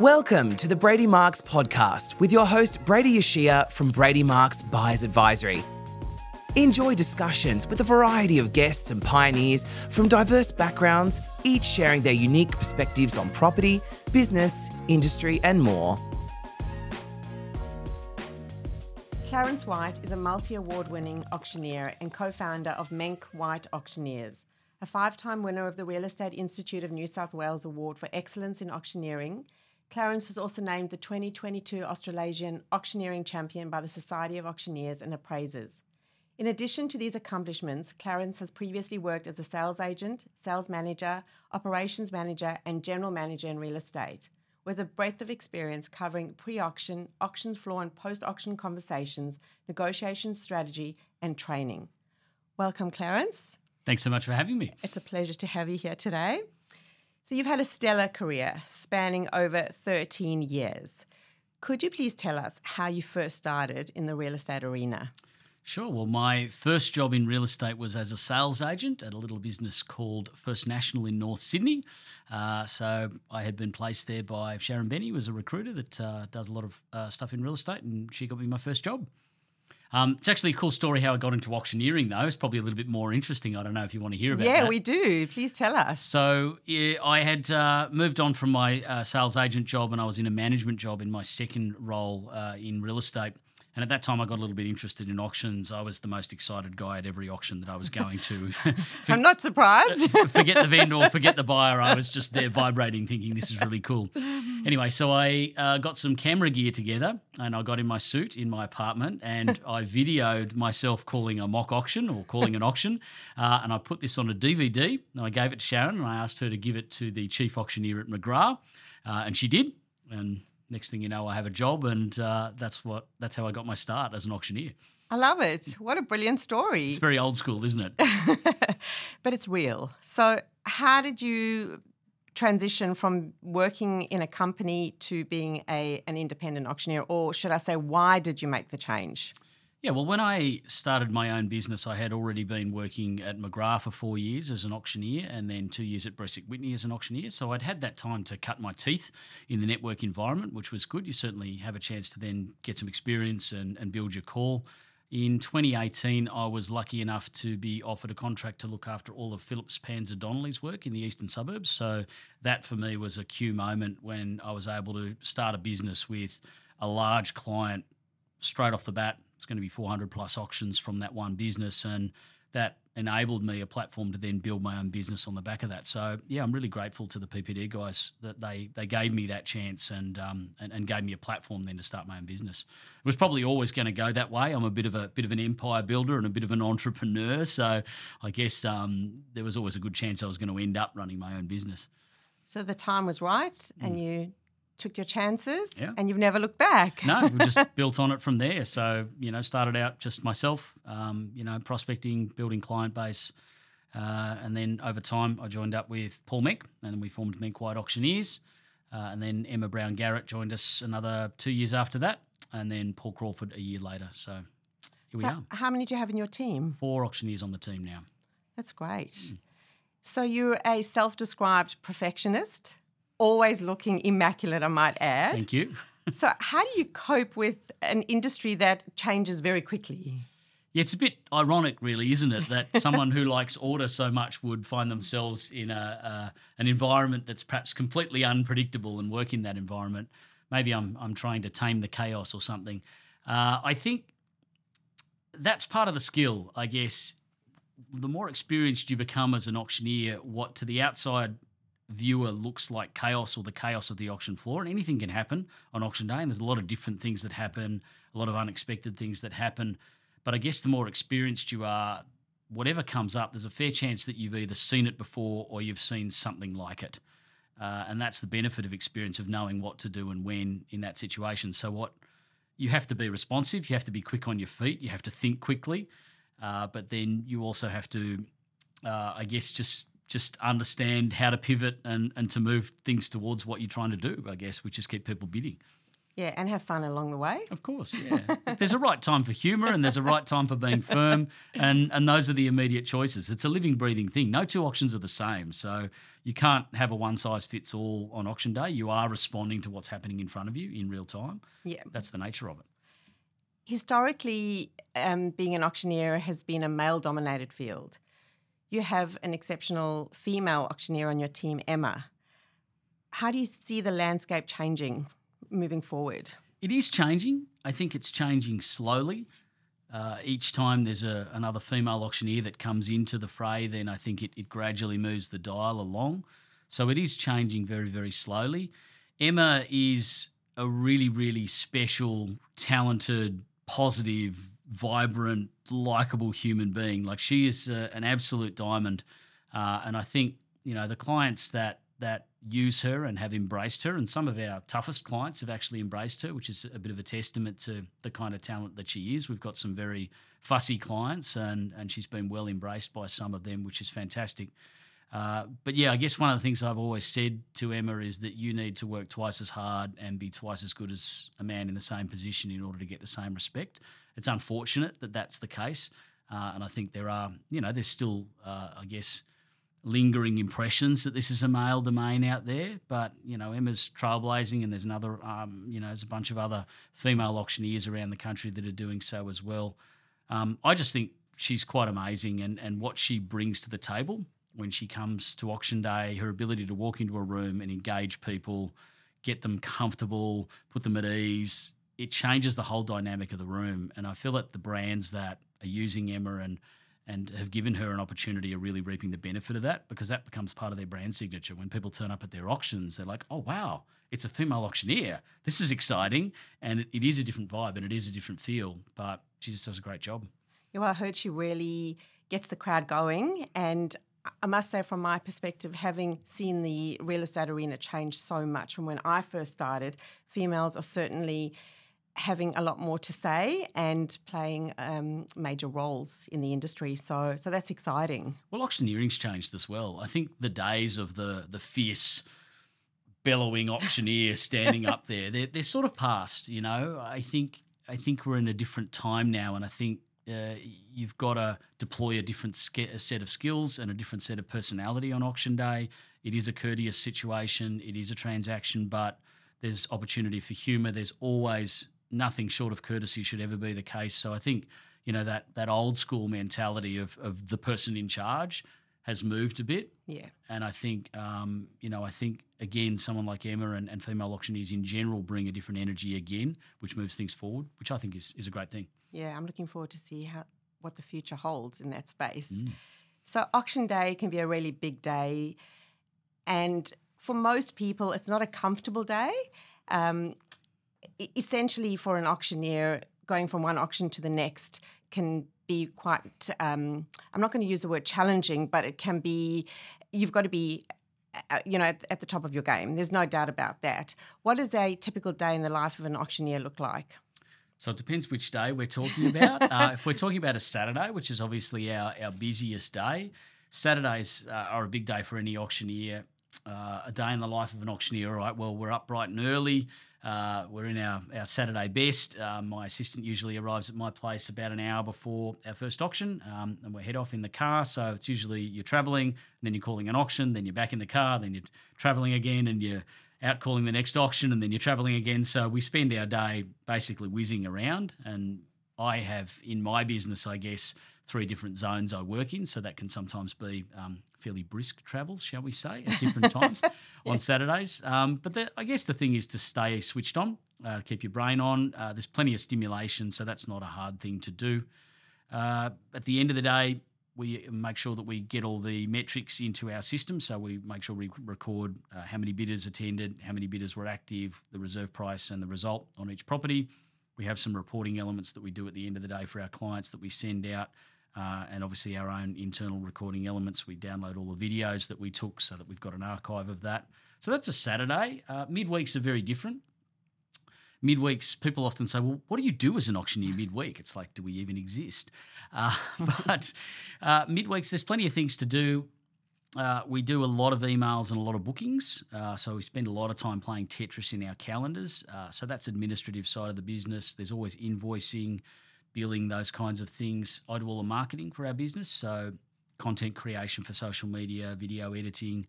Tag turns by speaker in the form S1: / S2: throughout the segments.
S1: Welcome to the Brady Marcs podcast with your host, Brady Yashia from Brady Marcs Buyers Advisory. Enjoy discussions with a variety of guests and pioneers from diverse backgrounds, each sharing their unique perspectives on property, business, industry, and more.
S2: Clarence White is a multi award winning auctioneer and co founder of Menck White Auctioneers, a five time winner of the Real Estate Institute of New South Wales Award for Excellence in Auctioneering. Clarence was also named the 2022 Australasian Auctioneering Champion by the Society of Auctioneers and Appraisers. In addition to these accomplishments, Clarence has previously worked as a sales agent, sales manager, operations manager, and general manager in real estate, with a breadth of experience covering pre auction, auctions floor, and post auction conversations, negotiation strategy, and training. Welcome, Clarence.
S3: Thanks so much for having me.
S2: It's a pleasure to have you here today. So, you've had a stellar career spanning over 13 years. Could you please tell us how you first started in the real estate arena?
S3: Sure. Well, my first job in real estate was as a sales agent at a little business called First National in North Sydney. Uh, so I had been placed there by Sharon Benny, who was a recruiter that uh, does a lot of uh, stuff in real estate, and she got me my first job. Um, it's actually a cool story how I got into auctioneering, though. It's probably a little bit more interesting. I don't know if you want to hear about it.
S2: yeah,
S3: that.
S2: we do. Please tell us.
S3: So yeah, I had uh, moved on from my uh, sales agent job and I was in a management job in my second role uh, in real estate. And at that time, I got a little bit interested in auctions. I was the most excited guy at every auction that I was going to.
S2: I'm not surprised.
S3: forget the vendor, forget the buyer. I was just there vibrating, thinking this is really cool. Anyway, so I uh, got some camera gear together and I got in my suit in my apartment and I videoed myself calling a mock auction or calling an auction. Uh, and I put this on a DVD and I gave it to Sharon and I asked her to give it to the chief auctioneer at McGrath. Uh, and she did. And next thing you know, I have a job, and uh, that's what that's how I got my start as an auctioneer.
S2: I love it. What a brilliant story.
S3: It's very old school, isn't it?
S2: but it's real. So, how did you transition from working in a company to being a an independent auctioneer, or should I say, why did you make the change?
S3: Yeah, well, when I started my own business, I had already been working at McGrath for four years as an auctioneer and then two years at Bresic Whitney as an auctioneer. So I'd had that time to cut my teeth in the network environment, which was good. You certainly have a chance to then get some experience and, and build your call. In 2018, I was lucky enough to be offered a contract to look after all of Phillips Pantzer Donnelly's work in the eastern suburbs. So that for me was a cue moment when I was able to start a business with a large client straight off the bat it's going to be 400 plus auctions from that one business, and that enabled me a platform to then build my own business on the back of that. So yeah, I'm really grateful to the PPD guys that they they gave me that chance and um and, and gave me a platform then to start my own business. It was probably always going to go that way. I'm a bit of a bit of an empire builder and a bit of an entrepreneur, so I guess um, there was always a good chance I was going to end up running my own business.
S2: So the time was right, and mm. you took your chances
S3: yeah.
S2: and you've never looked back.
S3: no, we just built on it from there. So, you know, started out just myself, um, you know, prospecting, building client base. Uh, and then over time, I joined up with Paul Menck and we formed Menck White Auctioneers. Uh, and then Emma Brown Garrett joined us another two years after that. And then Paul Crawford a year later. So here
S2: so
S3: we are.
S2: How many do you have in your team?
S3: Four auctioneers on the team now.
S2: That's great. Mm. So you're a self described perfectionist always looking immaculate, I might add.
S3: Thank you.
S2: so, how do you cope with an industry that changes very quickly?
S3: Yeah, it's a bit ironic, really, isn't it, that someone who likes order so much would find themselves in a, uh, an environment that's perhaps completely unpredictable and work in that environment. Maybe I'm I'm trying to tame the chaos or something. Uh, I think that's part of the skill, I guess. The more experienced you become as an auctioneer, what to the outside viewer looks like chaos or the chaos of the auction floor. And anything can happen on auction day. And there's a lot of different things that happen, a lot of unexpected things that happen. But I guess the more experienced you are, whatever comes up, there's a fair chance that you've either seen it before or you've seen something like it. Uh, and that's the benefit of experience of knowing what to do and when in that situation. So, what you have to be responsive, you have to be quick on your feet, you have to think quickly, uh, but then you also have to, uh, I guess, just just understand how to pivot and, and to move things towards what you're trying to do, I guess, which is keep people bidding.
S2: Yeah, and have fun along the way.
S3: Of course, yeah. there's a right time for humour and there's a right time for being firm, and, and those are the immediate choices. It's a living, breathing thing. No two auctions are the same. So you can't have a one size fits all on auction day. You are responding to what's happening in front of you in real time.
S2: Yeah.
S3: That's the nature of it.
S2: Historically, um, being an auctioneer has been a male dominated field. You have an exceptional female auctioneer on your team, Emma. How do you see the landscape changing moving forward?
S3: It is changing. I think it's changing slowly. Uh, each time there's a, another female auctioneer that comes into the fray, then I think it, it gradually moves the dial along. So it is changing very, very slowly. Emma is a really, really special, talented, positive, vibrant, likable human being. Like she is uh, an absolute diamond. Uh, and I think, you know, the clients that that use her and have embraced her. And some of our toughest clients have actually embraced her, which is a bit of a testament to the kind of talent that she is. We've got some very fussy clients, and, and she's been well embraced by some of them, which is fantastic. Uh, but yeah, I guess one of the things I've always said to Emma is that you need to work twice as hard and be twice as good as a man in the same position in order to get the same respect. It's unfortunate that that's the case. Uh, and I think there are, you know, there's still, uh, I guess, lingering impressions that this is a male domain out there. But you know, Emma's trailblazing, and there's another, um, you know, there's a bunch of other female auctioneers around the country that are doing so as well. Um, I just think she's quite amazing, and and what she brings to the table when she comes to auction day, her ability to walk into a room and engage people, get them comfortable, put them at ease. It changes the whole dynamic of the room, and I feel that the brands that are using Emma and and have given her an opportunity of really reaping the benefit of that because that becomes part of their brand signature. When people turn up at their auctions, they're like, oh, wow, it's a female auctioneer. This is exciting. And it, it is a different vibe and it is a different feel, but she just does a great job.
S2: Yeah, well, I heard she really gets the crowd going. And I must say, from my perspective, having seen the real estate arena change so much from when I first started, females are certainly having a lot more to say and playing um, major roles in the industry. So, so that's exciting.
S3: Well, auctioneering's changed as well. I think the days of the the fierce bellowing auctioneer standing up there, they're, they're sort of past. You know, I think I think we're in a different time now, and I think uh, you've got to deploy a different sk- a set of skills and a different set of personality on auction day. It is a courteous situation. It is a transaction, but there's opportunity for humour. There's always nothing short of courtesy should ever be the case. So I think you know that that old school mentality of of the person in charge has moved a bit.
S2: Yeah.
S3: And I think um, you know I think again someone like Emma and, and female auctioneers in general bring a different energy again, which moves things forward, which I think is is a great thing.
S2: Yeah, I'm looking forward to see how what the future holds in that space. Mm. So auction day can be a really big day, and for most people, it's not a comfortable day. Um, essentially for an auctioneer going from one auction to the next can be quite um, i'm not going to use the word challenging but it can be you've got to be uh, you know at, at, the top of your game. There's no doubt about that. What does a typical day in the life of an auctioneer look like?
S3: So it depends which day we're talking about. Uh, if we're talking about a saturday which is obviously our, our busiest day saturdays uh, are a big day for any auctioneer uh, a day in the life of an auctioneer. All right, well, we're up bright and early. Uh, we're in our, our Saturday best. Uh, my assistant usually arrives at my place about an hour before our first auction, um, and we head off in the car. So it's usually you're travelling, then you're calling an auction, then you're back in the car, then you're travelling again, and you're out calling the next auction, and then you're travelling again. So we spend our day basically whizzing around. And I have in my business, I guess, three different zones I work in. So that can sometimes be um, fairly brisk travels, shall we say, at different times yeah. on Saturdays. Um, but the, I guess the thing is to stay switched on, uh, keep your brain on. Uh, there's plenty of stimulation, so that's not a hard thing to do. Uh, at the end of the day, we make sure that we get all the metrics into our system. So we make sure we record uh, how many bidders attended, how many bidders were active, the reserve price, and the result on each property. We have some reporting elements that we do at the end of the day for our clients that we send out uh, and obviously our own internal recording elements. We download all the videos that we took so that we've got an archive of that. So that's a Saturday. Uh, midweeks are very different. Midweeks, people often say, well, what do you do as an auctioneer midweek? It's like, do we even exist? Uh, but uh, midweeks, there's plenty of things to do. Uh, we do a lot of emails and a lot of bookings. Uh, so we spend a lot of time playing Tetris in our calendars. So that's administrative side of the business. There's always invoicing, billing, those kinds of things. I do all the marketing for our business. So content creation for social media, video editing.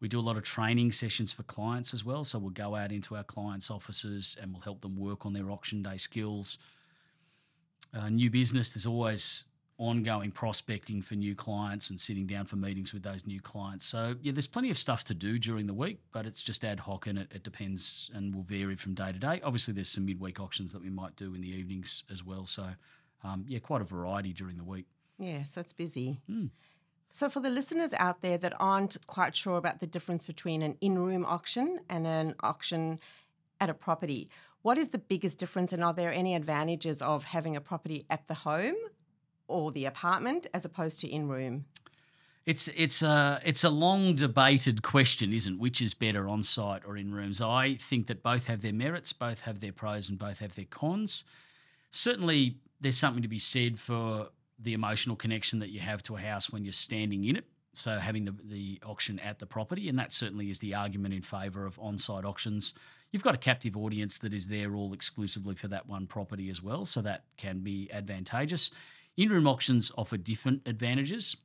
S3: We do a lot of training sessions for clients as well. So we'll go out into our clients' offices and we'll help them work on their auction day skills. Uh, new business, there's always ongoing prospecting for new clients and sitting down for meetings with those new clients. So, yeah, there's plenty of stuff to do during the week, but it's just ad hoc and it, it depends and will vary from day to day. Obviously, there's some midweek auctions that we might do in the evenings as well. So, um, yeah, quite a variety during the week.
S2: Yes, that's busy.
S3: Mm.
S2: So, for the listeners out there that aren't quite sure about the difference between an in room auction and an auction at a property, what is the biggest difference, and are there any advantages of having a property at the home or the apartment as opposed to in room?
S3: It's it's a it's a long debated question, isn't? It? Which is better on site or in rooms? I think that both have their merits, both have their pros, and both have their cons. Certainly, there's something to be said for the emotional connection that you have to a house when you're standing in it. So having the, the auction at the property, and that certainly is the argument in favour of on-site auctions. You've got a captive audience that is there all exclusively for that one property as well, so that can be advantageous. In-room auctions offer different advantages.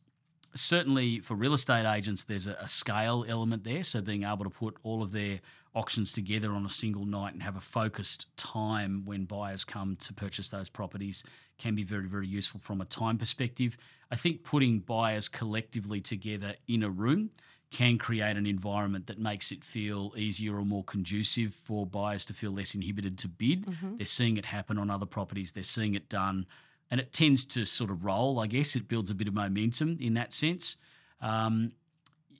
S3: Certainly for real estate agents, there's a, a, scale element there. So being able to put all of their auctions together on a single night and have a focused time when buyers come to purchase those properties can be very, very useful from a time perspective. I think putting buyers collectively together in a room can create an environment that makes it feel easier or more conducive for buyers to feel less inhibited to bid. Mm-hmm. They're seeing it happen on other properties, they're seeing it done and it tends to sort of roll. I guess it builds a bit of momentum in that sense. Um,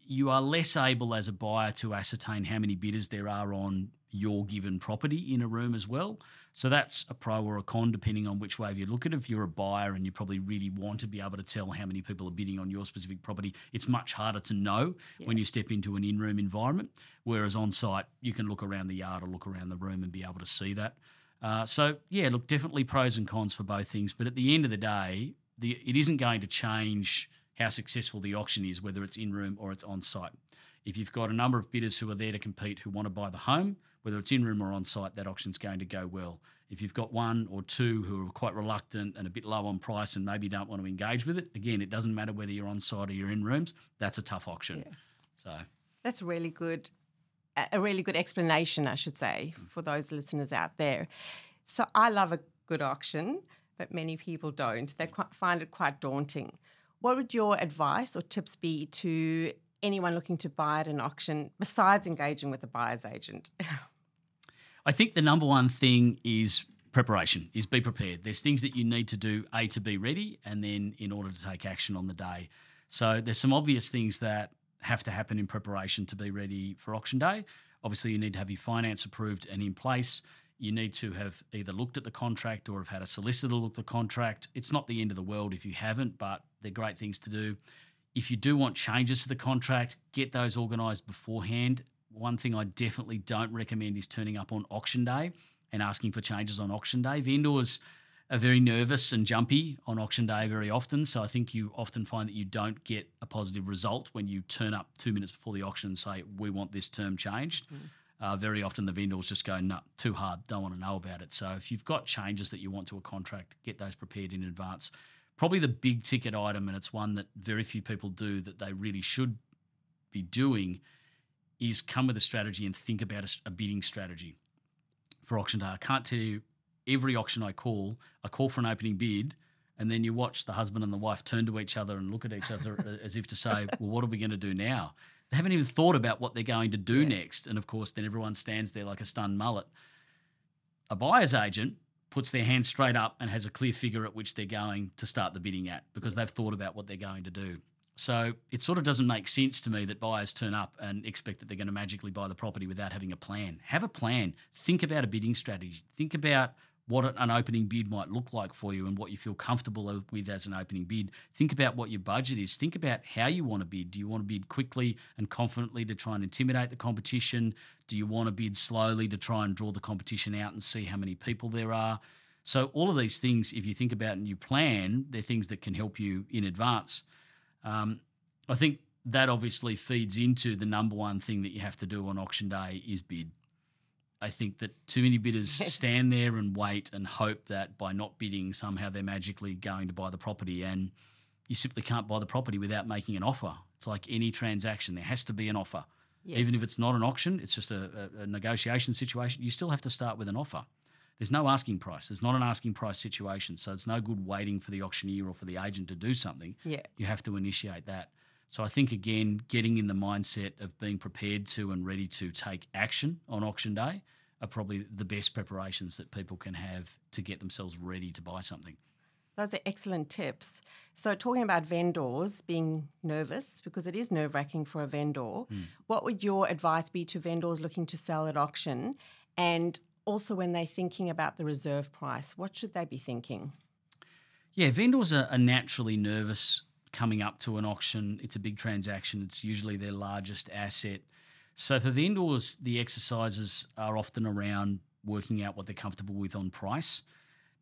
S3: you are less able as a buyer to ascertain how many bidders there are on your given property in a room as well. So that's a pro or a con depending on which way you look at it. If you're a buyer and you probably really want to be able to tell how many people are bidding on your specific property, it's much harder to know yeah. when you step into an in-room environment. Whereas on site, you can look around the yard or look around the room and be able to see that. Uh, so yeah, look, definitely pros and cons for both things. But at the end of the day, the, it isn't going to change how successful the auction is, whether it's in room or it's on site. If you've got a number of bidders who are there to compete who want to buy the home, whether it's in room or on site, that auction's going to go well. If you've got one or two who are quite reluctant and a bit low on price and maybe don't want to engage with it, again, it doesn't matter whether you're on site or you're in rooms. That's a tough auction. Yeah. So
S2: that's really good a really good explanation, I should say, for those listeners out there. So I love a good auction, but many people don't. They find it quite daunting. What would your advice or tips be to anyone looking to buy at an auction besides engaging with a buyer's agent?
S3: I think the number one thing is preparation is be prepared there's things that you need to do a to be ready and then in order to take action on the day so there's some obvious things that have to happen in preparation to be ready for auction day. Obviously, you need to have your finance approved and in place. You need to have either looked at the contract or have had a solicitor look at the contract. It's not the end of the world if you haven't, but they're great things to do. If you do want changes to the contract, get those organised beforehand. One thing I definitely don't recommend is turning up on auction day and asking for changes on auction day. Vendors are very nervous and jumpy on auction day very often. So I think you often find that you don't get a positive result when you turn up two minutes before the auction and say, we want this term changed. Mm. Uh, very often the vendors just go, no, too hard, don't want to know about it. So if you've got changes that you want to a contract, get those prepared in advance. Probably the big ticket item, and it's one that very few people do that they really should be doing, is come with a strategy and think about a, a bidding strategy for auction day. I can't tell you every auction I call, I call for an opening bid, and then you watch the husband and the wife turn to each other and look at each other as if to say, "Well, what are we going to do now?" They haven't even thought about what they're going to do yeah. next, and of course, then everyone stands there like a stunned mullet. A buyer's agent puts their hand straight up and has a clear figure at which they're going to start the bidding at because they've thought about what they're going to do. So it sort of doesn't make sense to me that buyers turn up and expect that they're going to magically buy the property without having a plan. Have a plan. Think about a bidding strategy. Think about what an opening bid might look like for you and what you feel comfortable with as an opening bid. Think about what your budget is. Think about how you want to bid. Do you want to bid quickly and confidently to try and intimidate the competition? Do you want to bid slowly to try and draw the competition out and see how many people there are? So, all of these things, if you think about and you plan, they're things that can help you in advance. Um, I think that obviously feeds into the number one thing that you have to do on auction day is bid. I think that too many bidders
S2: Yes.
S3: stand there and wait and hope that by not bidding, somehow they're magically going to buy the property. And you simply can't buy the property without making an offer. It's like any transaction, there has to be an offer. Even if it's not an auction, it's just a, a, a negotiation situation, you still have to start with an offer. There's no asking price. There's not an asking price situation. So it's no good waiting for the auctioneer or for the agent to do something.
S2: Yeah.
S3: You have to initiate that. So I think, again, getting in the mindset of being prepared to and ready to take action on auction day are probably the best preparations that people can have to get themselves ready to buy something.
S2: Those are excellent tips. So, talking about vendors being nervous, because it is nerve wracking for a vendor, hmm. what would your advice be to vendors looking to sell at auction? And also, when they're thinking about the reserve price, what should they be thinking?
S3: Yeah, vendors are, are naturally nervous coming up to an auction. It's a big transaction, it's usually their largest asset. So for vendors, the exercises are often around working out what they're comfortable with on price.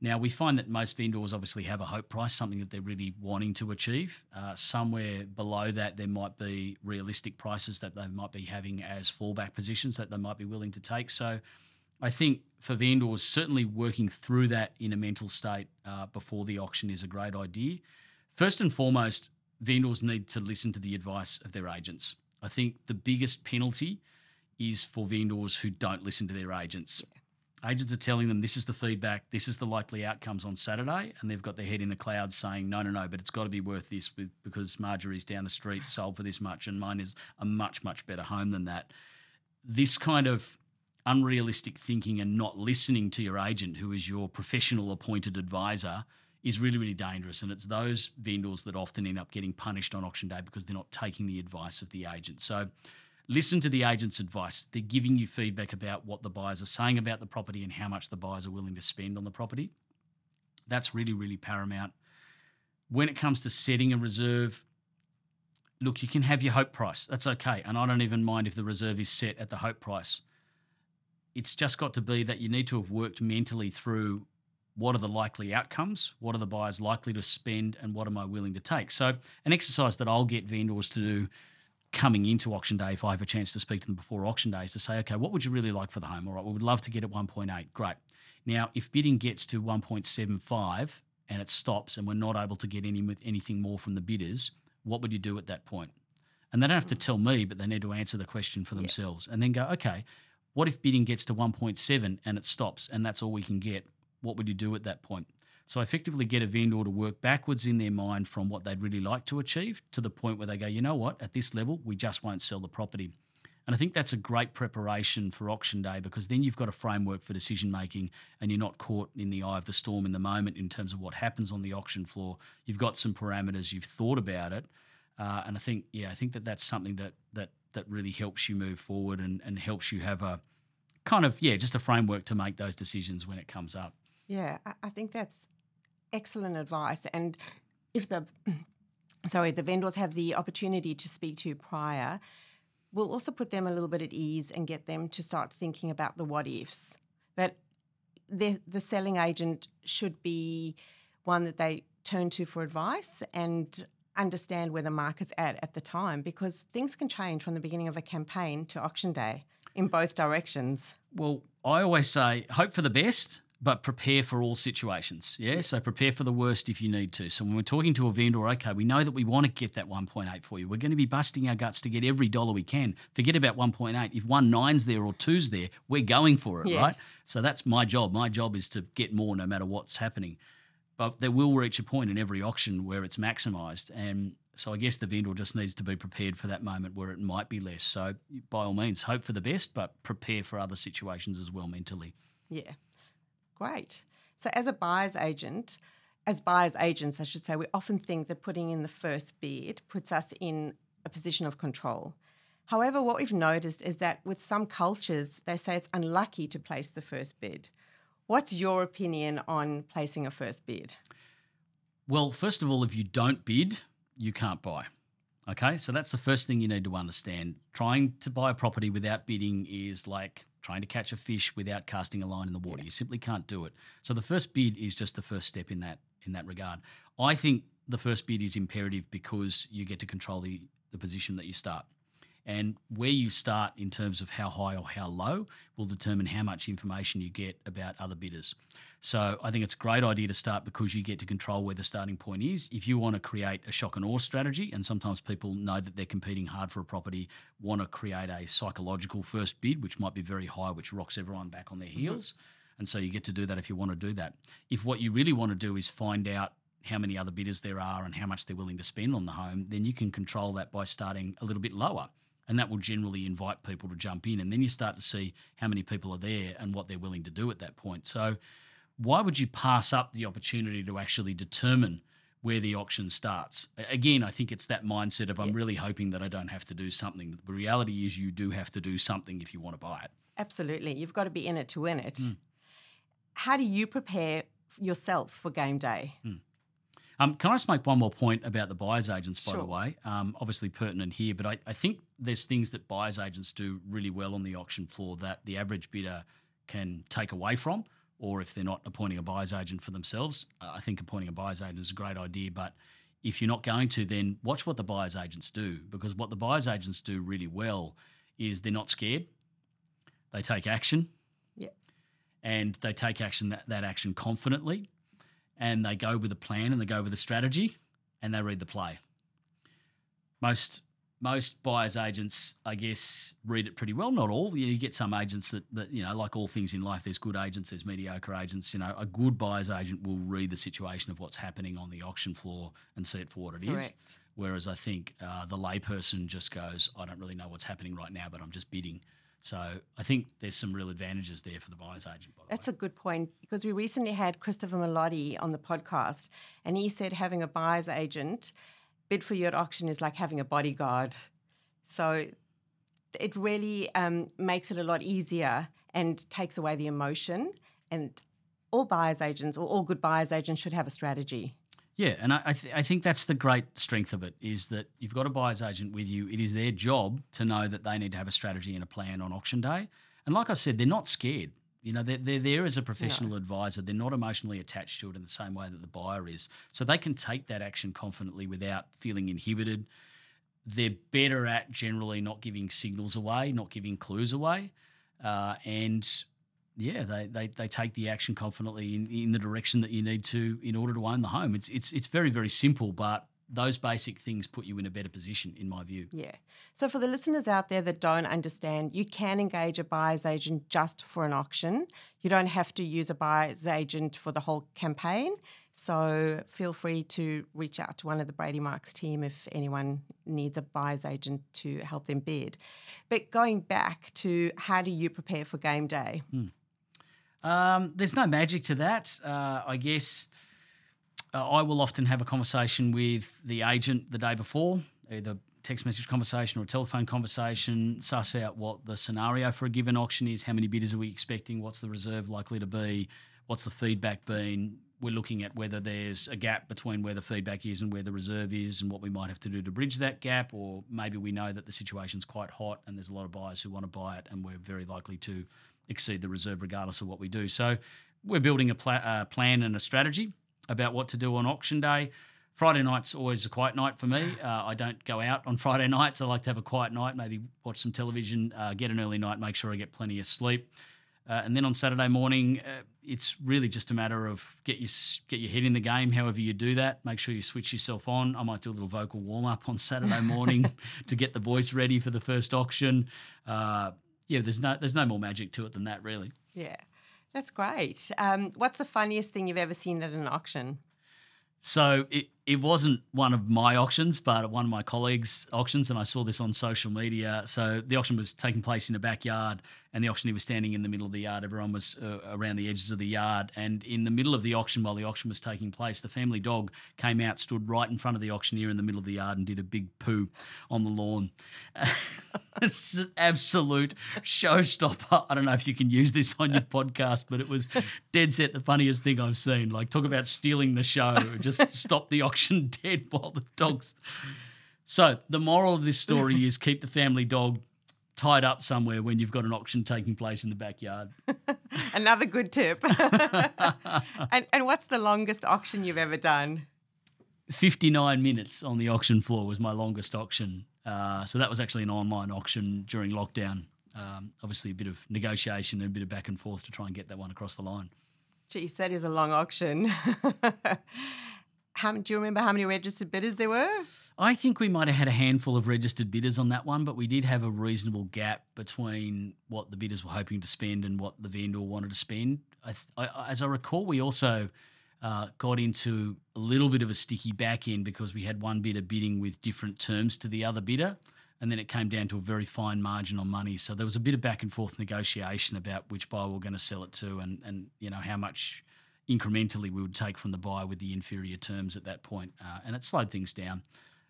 S3: Now, we find that most vendors obviously have a hope price, something that they're really wanting to achieve. Uh, somewhere below that, there might be realistic prices that they might be having as fallback positions that they might be willing to take. So, I think for vendors, certainly working through that in a mental state uh, before the auction is a great idea. First and foremost, vendors need to listen to the advice of their agents. I think the biggest penalty is for vendors who don't listen to their agents. Agents are telling them this is the feedback, this is the likely outcomes on Saturday, and they've got their head in the clouds saying, no, no, no, but it's got to be worth this because Marjorie's down the street sold for this much, and mine is a much, much better home than that. This kind of unrealistic thinking and not listening to your agent, who is your professional appointed advisor, is really, really dangerous. And it's those vendors that often end up getting punished on auction day because they're not taking the advice of the agent. So listen to the agent's advice. They're giving you feedback about what the buyers are saying about the property and how much the buyers are willing to spend on the property. That's really, really paramount. When it comes to setting a reserve, look, you can have your hope price. That's okay. And I don't even mind if the reserve is set at the hope price. It's just got to be that you need to have worked mentally through what are the likely outcomes, what are the buyers likely to spend, and what am I willing to take. So, an exercise that I'll get vendors to do coming into auction day, if I have a chance to speak to them before auction day, is to say, okay, what would you really like for the home? All right, we would love to get at 1.8. Great. Now, if bidding gets to 1.75 and it stops and we're not able to get any with anything more from the bidders, what would you do at that point? And they don't have to tell me, but they need to answer the question for themselves and then go, okay, what if bidding gets to 1.7 and it stops and that's all we can get? What would you do at that point? So effectively get a vendor to work backwards in their mind from what they'd really like to achieve to the point where they go, you know what, at this level, we just won't sell the property. And I think that's a great preparation for auction day because then you've got a framework for decision making and you're not caught in the eye of the storm in the moment in terms of what happens on the auction floor. You've got some parameters, you've thought about it. Uh, and I think, yeah, I think that that's something that, that, that really helps you move forward and, and helps you have a kind of, yeah, just a framework to make those decisions when it comes up.
S2: Yeah, I, think that's excellent advice. And if the sorry, the vendors have the opportunity to speak to you prior, we'll also put them a little bit at ease and get them to start thinking about the what ifs. But the the selling agent should be one that they turn to for advice and understand where the market's at at the time because things can change from the beginning of a campaign to auction day in both directions.
S3: Well, I always say hope for the best, but prepare for all situations. Yeah. So prepare for the worst if you need to. So when we're talking to a vendor, okay, we know that we want to get that 1.8 for you. We're going to be busting our guts to get every dollar we can. Forget about 1.8. If one nine's there or two's there, we're going for it,
S2: Yes.
S3: right? So that's my job. My job is to get more no matter what's happening. But there will reach a point in every auction where it's maximised. And so I guess the vendor just needs to be prepared for that moment where it might be less. So by all means, hope for the best, but prepare for other situations as well mentally.
S2: Yeah. Great. So, as a buyer's agent, as buyer's agents, I should say, we often think that putting in the first bid puts us in a position of control. However, what we've noticed is that with some cultures, they say it's unlucky to place the first bid. What's your opinion on placing a first bid?
S3: Well, first of all, if you don't bid, you can't buy. Okay, so that's the first thing you need to understand. Trying to buy a property without bidding is like trying to catch a fish without casting a line in the water. You simply can't do it. So the first bid is just the first step in that in that regard. I think the first bid is imperative because you get to control the the position that you start. And where you start in terms of how high or how low will determine how much information you get about other bidders. So I think it's a great idea to start because you get to control where the starting point is. If you want to create a shock and awe strategy, and sometimes people know that they're competing hard for a property, want to create a psychological first bid, which might be very high, which rocks everyone back on their heels. Mm-hmm. And so you get to do that if you want to do that. If what you really want to do is find out how many other bidders there are and how much they're willing to spend on the home, then you can control that by starting a little bit lower and that will generally invite people to jump in and then you start to see how many people are there and what they're willing to do at that point. So why would you pass up the opportunity to actually determine where the auction starts? Again i think it's that mindset of i'm really hoping that i don't have to do something. The reality is you do have to do something if you want to buy it.
S2: Absolutely. You've got to be in it to win it. Mm. how do you prepare yourself for game day? Mm.
S3: Um, can I just make one more point about the buyer's agents, by sure. the way? Um, obviously pertinent here, but I, I, think there's things that buyer's agents do really well on the auction floor that the average bidder can take away from, or if they're not appointing a buyer's agent for themselves, uh, I think appointing a buyer's agent is a great idea. But if you're not going to, then watch what the buyer's agents do, because what the buyer's agents do really well is they're not scared. They take action.
S2: Yeah.
S3: And they take action that, that action confidently and they go with a plan and they go with a strategy and they read the play. Most most buyers agents, I guess, read it pretty well. Not all. You, get some agents that, that, you know, like all things in life, there's good agents, there's mediocre agents. You know, a good buyer's agent will read the situation of what's happening on the auction floor and see it for what it
S2: Correct.
S3: is. Whereas I think uh, the layperson just goes, I don't really know what's happening right now, but I'm just bidding. So I think there's some real advantages there for the buyer's agent.
S2: That's
S3: way.
S2: a good point because we recently had Christopher Melotti on the podcast, and he said having a buyer's agent bid for you at auction is like having a bodyguard. So it really um, makes it a lot easier and takes away the emotion. And all buyer's agents or all good buyer's agents should have a strategy.
S3: Yeah, and I, th- I think that's the great strength of it is that you've got a buyer's agent with you. It is their job to know that they need to have a strategy and a plan on auction day. And like I said, they're not scared. You know, they're, they're there as a professional no. advisor. They're not emotionally attached to it in the same way that the buyer is. So they can take that action confidently without feeling inhibited. They're better at generally not giving signals away, not giving clues away. Uh, and yeah, they, they, they take the action confidently in, in the direction that you need to in order to own the home. It's it's it's very very simple, but those basic things put you in a better position, in my view.
S2: Yeah. So for the listeners out there that don't understand, you can engage a buyer's agent just for an auction. You don't have to use a buyer's agent for the whole campaign. So feel free to reach out to one of the Brady Marcs team if anyone needs a buyer's agent to help them bid. But going back to how do you prepare for game day?
S3: Hmm. Um, there's no magic to that. Uh, I guess uh, I will often have a conversation with the agent the day before, either text message conversation or a telephone conversation, suss out what the scenario for a given auction is, how many bidders are we expecting, what's the reserve likely to be, what's the feedback been. We're looking at whether there's a gap between where the feedback is and where the reserve is and what we might have to do to bridge that gap, or maybe we know that the situation's quite hot and there's a lot of buyers who want to buy it and we're very likely to exceed the reserve regardless of what we do. So we're building a uh, plan and a strategy about what to do on auction day. Friday night's always a quiet night for me. Uh, I don't go out on Friday nights. I like to have a quiet night, maybe watch some television, uh, get an early night, make sure I get plenty of sleep. Uh, and then on Saturday morning, uh, it's really just a matter of get your get your head in the game. However you do that, make sure you switch yourself on. I might do a little vocal warm up on Saturday morning to get the voice ready for the first auction. Yeah, there's no there's no more magic to it than that, really.
S2: Yeah, that's great. Um, what's the funniest thing you've ever seen at an auction?
S3: So it, it wasn't one of my auctions, but one of my colleagues' auctions, and I saw this on social media. So the auction was taking place in the backyard, and the auctioneer was standing in the middle of the yard. Everyone was uh, around the edges of the yard, and in the middle of the auction, while the auction was taking place, the family dog came out, stood right in front of the auctioneer in the middle of the yard, and did a big poo on the lawn. it's an absolute showstopper. I don't know if you can use this on your podcast, but it was dead set the funniest thing I've seen. Like talk about stealing the show. Just stop the auction dead while the dogs. So the moral of this story is keep the family dog tied up somewhere when you've got an auction taking place in the backyard.
S2: Another good tip. and, and what's the longest auction you've ever done?
S3: 59 minutes on the auction floor was my longest auction. Uh, so that was actually an online auction during lockdown. Um, obviously, a bit of negotiation and a bit of back and forth to try and get that one across the line.
S2: Geez, that is a long auction. How, do you remember how many registered bidders there were?
S3: I think we might have had a handful of registered bidders on that one, but we did have a reasonable gap between what the bidders were hoping to spend and what the vendor wanted to spend. I, I, as I recall, we also uh, got into a little bit of a sticky back end because we had one bidder bidding with different terms to the other bidder. And then it came down to a very fine margin on money. So there was a bit of back and forth negotiation about which buyer we are going to sell it to and, and you know how much incrementally we would take from the buyer with the inferior terms at that point. Uh, and it slowed things down.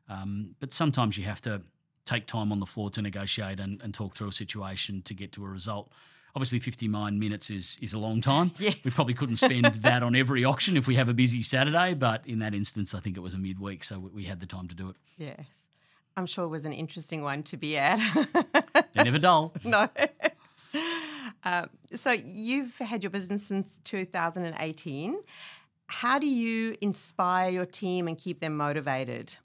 S3: Um, but sometimes you have to take time on the floor to negotiate and, and talk through a situation to get to a result. Obviously, 59 minutes is is a long time.
S2: yes.
S3: We probably couldn't spend that on every auction if we have a busy Saturday, but in that instance, I think it was a midweek, so we had the time to do it.
S2: Yes. I'm sure it was an interesting one to be at.
S3: They're never dull.
S2: no. Um, so you've had your business since 2018. How do you inspire your team and keep them motivated?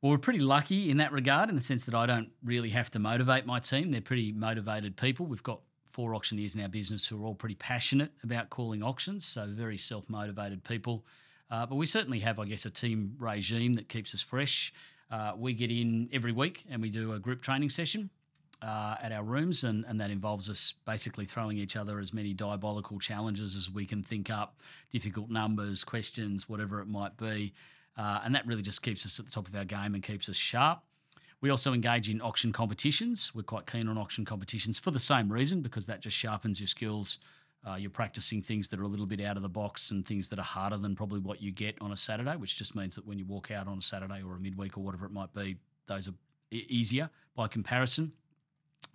S3: Well, we're pretty lucky in that regard, in the sense that I don't really have to motivate my team. They're pretty motivated people. We've got four auctioneers in our business who are all pretty passionate about calling auctions, so very self motivated people. Uh, but we certainly have, I guess, a team regime that keeps us fresh. Uh, we get in every week and we do a group training session uh, at our rooms, and, and that involves us basically throwing each other as many diabolical challenges as we can think up, difficult numbers, questions, whatever it might be. Uh, and that really just keeps us at the top of our game and keeps us sharp. We also engage in auction competitions. We're quite keen on auction competitions for the same reason, because that just sharpens your skills. Uh, you're practicing things that are a little bit out of the box and things that are harder than probably what you get on a Saturday, which just means that when you walk out on a Saturday or a midweek or whatever it might be, those are easier by comparison.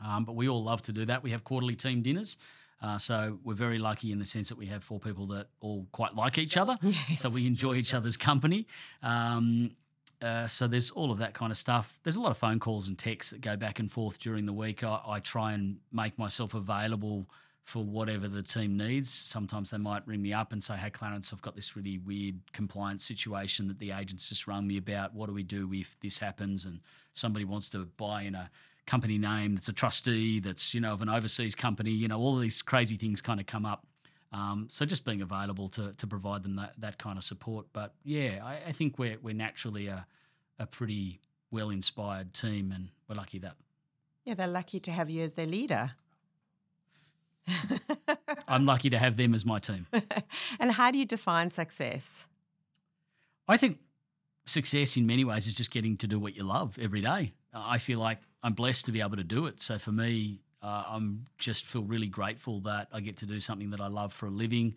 S3: Um, but we all love to do that. We have quarterly team dinners. Uh, so we're very lucky in the sense that we have four people that all quite like each other.
S2: Yes.
S3: So we enjoy each other's company. Um, uh, so there's all of that kind of stuff. There's a lot of phone calls and texts that go back and forth during the week. I, I try and make myself available for whatever the team needs. Sometimes they might ring me up and say, "Hey, Clarence, I've got this really weird compliance situation that the agents just rung me about. What do we do if this happens?" And somebody wants to buy in a company name that's a trustee that's you know of an overseas company you know all these crazy things kind of come up um, so just being available to to provide them that, that kind of support but yeah I, I think we're we're naturally a, a pretty well inspired team and we're lucky that
S2: Yeah, they're lucky to have you as their leader.
S3: I'm lucky to have them as my team
S2: and how do you define success?
S3: I think success in many ways is just getting to do what you love every day I feel like I'm blessed to be able to do it. So for me, uh, I'm just feel really grateful that I get to do something that I love for a living.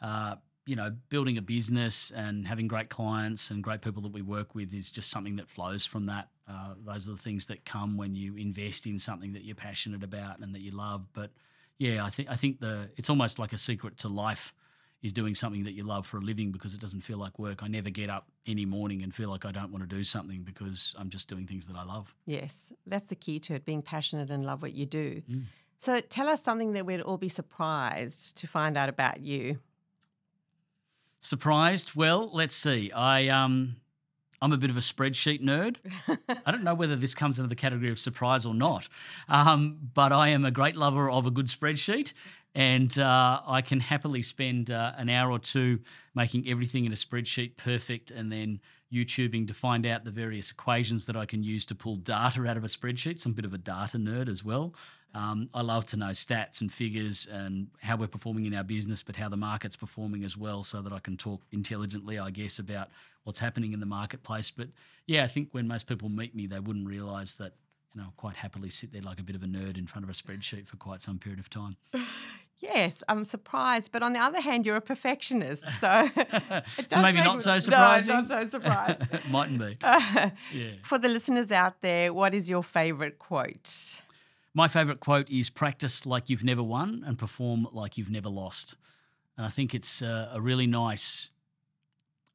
S3: Uh, you know, building a business and having great clients and great people that we work with is just something that flows from that. Uh, those are the things that come when you invest in something that you're passionate about and that you love. But yeah, I think I think the it's almost like a secret to life is doing something that you love for a living because it doesn't feel like work. I never get up any morning and feel like I don't want to do something because I'm just doing things that I love.
S2: Yes, that's the key to it, being passionate and love what you do.
S3: Mm.
S2: So tell us something that we'd all be surprised to find out about you.
S3: Surprised? Well, let's see. I um I'm a bit of a spreadsheet nerd. I don't know whether this comes under the category of surprise or not, um, but I am a great lover of a good spreadsheet and uh, I can happily spend uh, an hour or two making everything in a spreadsheet perfect and then YouTubing to find out the various equations that I can use to pull data out of a spreadsheet. So I'm a bit of a data nerd as well. Um, I love to know stats and figures and how we're performing in our business, but how the market's performing as well, so that I can talk intelligently, I guess, about what's happening in the marketplace. But yeah, I think when most people meet me, they wouldn't realise that you know, quite happily sit there like a bit of a nerd in front of a spreadsheet for quite some period of time.
S2: Yes, I'm surprised, but on the other hand, you're a perfectionist, so,
S3: so maybe not so surprising.
S2: No, not so surprised.
S3: Mightn't be. Uh,
S2: yeah. For the listeners out there, what is your favourite quote?
S3: My favourite quote is "Practice like you've never won and perform like you've never lost," and I think it's a, a really nice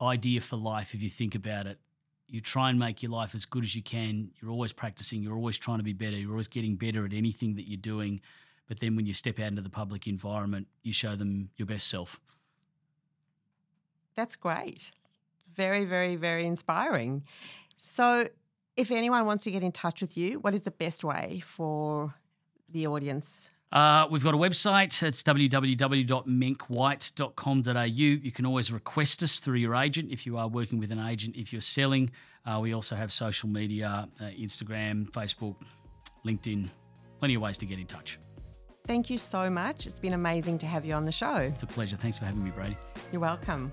S3: idea for life if you think about it. You try and make your life as good as you can. You're always practicing. You're always trying to be better. You're always getting better at anything that you're doing but then when you step out into the public environment, you show them your best self.
S2: That's great. Very, very, very inspiring. So, If anyone wants to get in touch with you, what is the best way for the audience?
S3: Uh, we've got a website. It's www.menckwhite.com.au. You can always request us through your agent if you are working with an agent. If you're selling, uh, we also have social media uh, Instagram, Facebook, LinkedIn, plenty of ways to get in touch.
S2: Thank you so much. It's been amazing to have you on the show.
S3: It's a pleasure. Thanks for having me, Brady.
S2: You're welcome.